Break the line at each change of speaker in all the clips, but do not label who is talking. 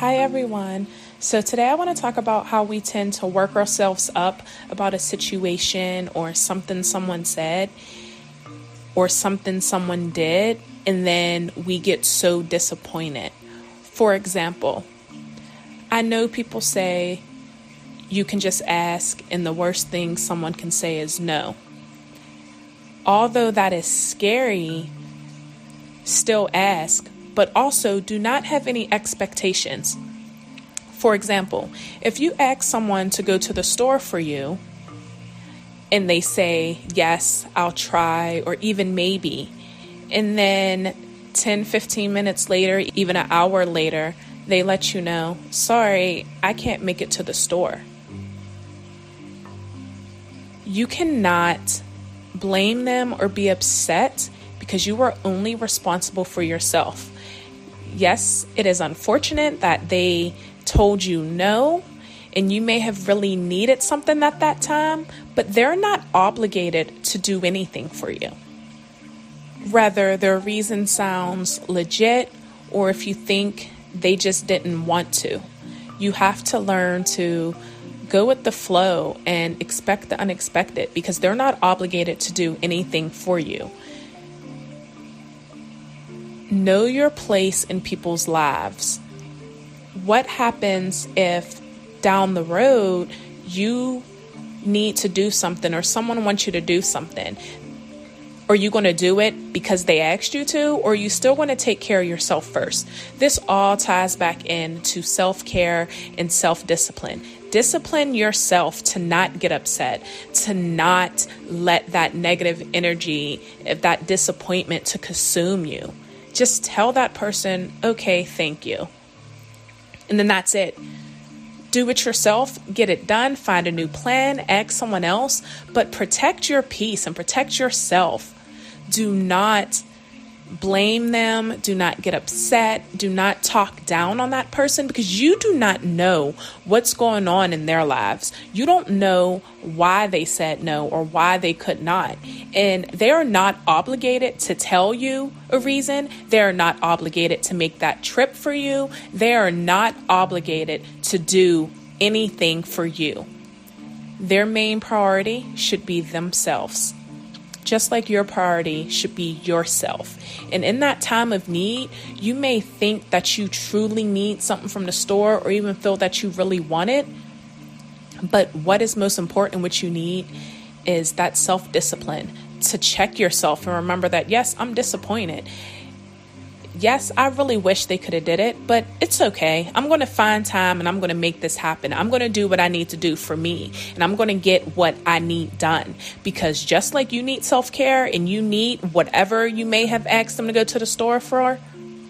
Hi, everyone. So, today I want to talk about how we tend to work ourselves up about a situation or something someone said or something someone did, and then we get so disappointed. For example, I know people say you can just ask, and the worst thing someone can say is no. Although that is scary, still ask but also do not have any expectations. For example, if you ask someone to go to the store for you and they say, Yes, I'll try, or even maybe, and then 10, 15 minutes later, even an hour later, they let you know, Sorry, I can't make it to the store. You cannot blame them or be upset because you are only responsible for yourself yes, it is unfortunate that they told you no and you may have really needed something at that time, but they're not obligated to do anything for you. Rather, their reason sounds legit or if you think they just didn't want to, you have to learn to go with the flow and expect the unexpected because they're not obligated to do anything for you know your place in people's lives. What happens if down the road you need to do something or someone wants you to do something? Are you going to do it because they asked you to, or are you still going to take care of yourself first? This all ties back into self care and self discipline. Discipline yourself to not get upset, to not let that negative energy, that disappointment to consume you just tell that person, okay, thank you. And then that's it. Do it yourself, get it done, find a new plan, ask someone else, but protect your peace and protect yourself. Do not blame them, do not get upset, do not talk down on that person because you do not know what's going on in their lives. You don't know why they said no or why they could not. And they are not obligated to tell you a reason. They are not obligated to make that trip for you. They are not obligated to do anything for you. Their main priority should be themselves just like your priority should be yourself. And in that time of need, you may think that you truly need something from the store or even feel that you really want it. But what is most important, what you need, is that self discipline to check yourself and remember that, yes, I'm disappointed yes, I really wish they could have did it, but it's okay. I'm going to find time and I'm going to make this happen. I'm going to do what I need to do for me and I'm going to get what I need done because just like you need self-care and you need whatever you may have asked them to go to the store for,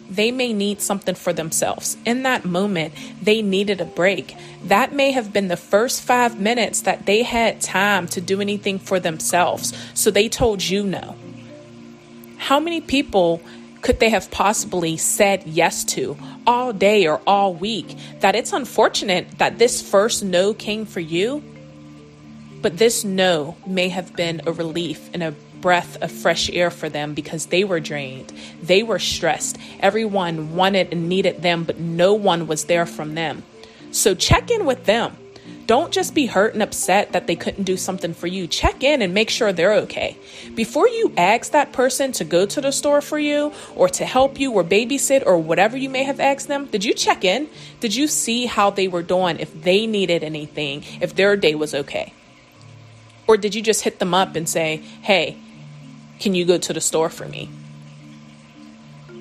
they may need something for themselves. In that moment, they needed a break. That may have been the first five minutes that they had time to do anything for themselves. So they told you no. How many people could they have possibly said yes to all day or all week? That it's unfortunate that this first no came for you, but this no may have been a relief and a breath of fresh air for them because they were drained. They were stressed. Everyone wanted and needed them, but no one was there from them. So check in with them. Don't just be hurt and upset that they couldn't do something for you. Check in and make sure they're okay. Before you ask that person to go to the store for you or to help you or babysit or whatever you may have asked them, did you check in? Did you see how they were doing, if they needed anything, if their day was okay? Or did you just hit them up and say, hey, can you go to the store for me?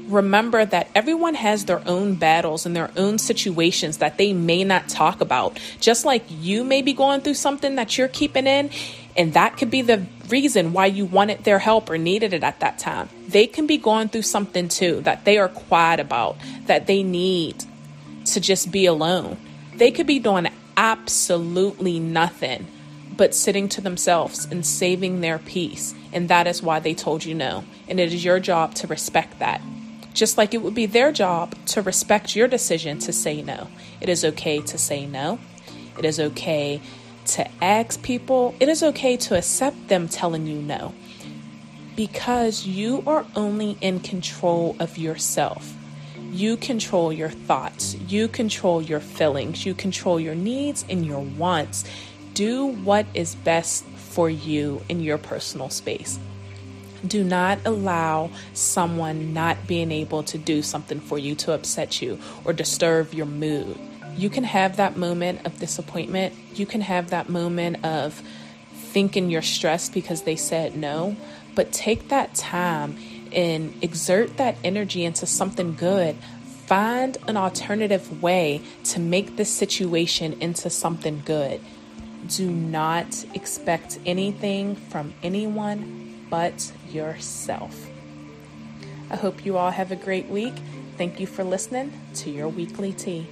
Remember that everyone has their own battles and their own situations that they may not talk about. Just like you may be going through something that you're keeping in, and that could be the reason why you wanted their help or needed it at that time. They can be going through something too that they are quiet about, that they need to just be alone. They could be doing absolutely nothing but sitting to themselves and saving their peace. And that is why they told you no. And it is your job to respect that just like it would be their job to respect your decision to say no. It is okay to say no. It is okay to ask people. It is okay to accept them telling you no because you are only in control of yourself. You control your thoughts, you control your feelings, you control your needs and your wants. Do what is best for you in your personal space. Do not allow someone not being able to do something for you to upset you or disturb your mood. You can have that moment of disappointment. You can have that moment of thinking you're stressed because they said no, but take that time and exert that energy into something good. Find an alternative way to make this situation into something good. Do not expect anything from anyone but yourself. I hope you all have a great week. Thank you for listening to your weekly tea.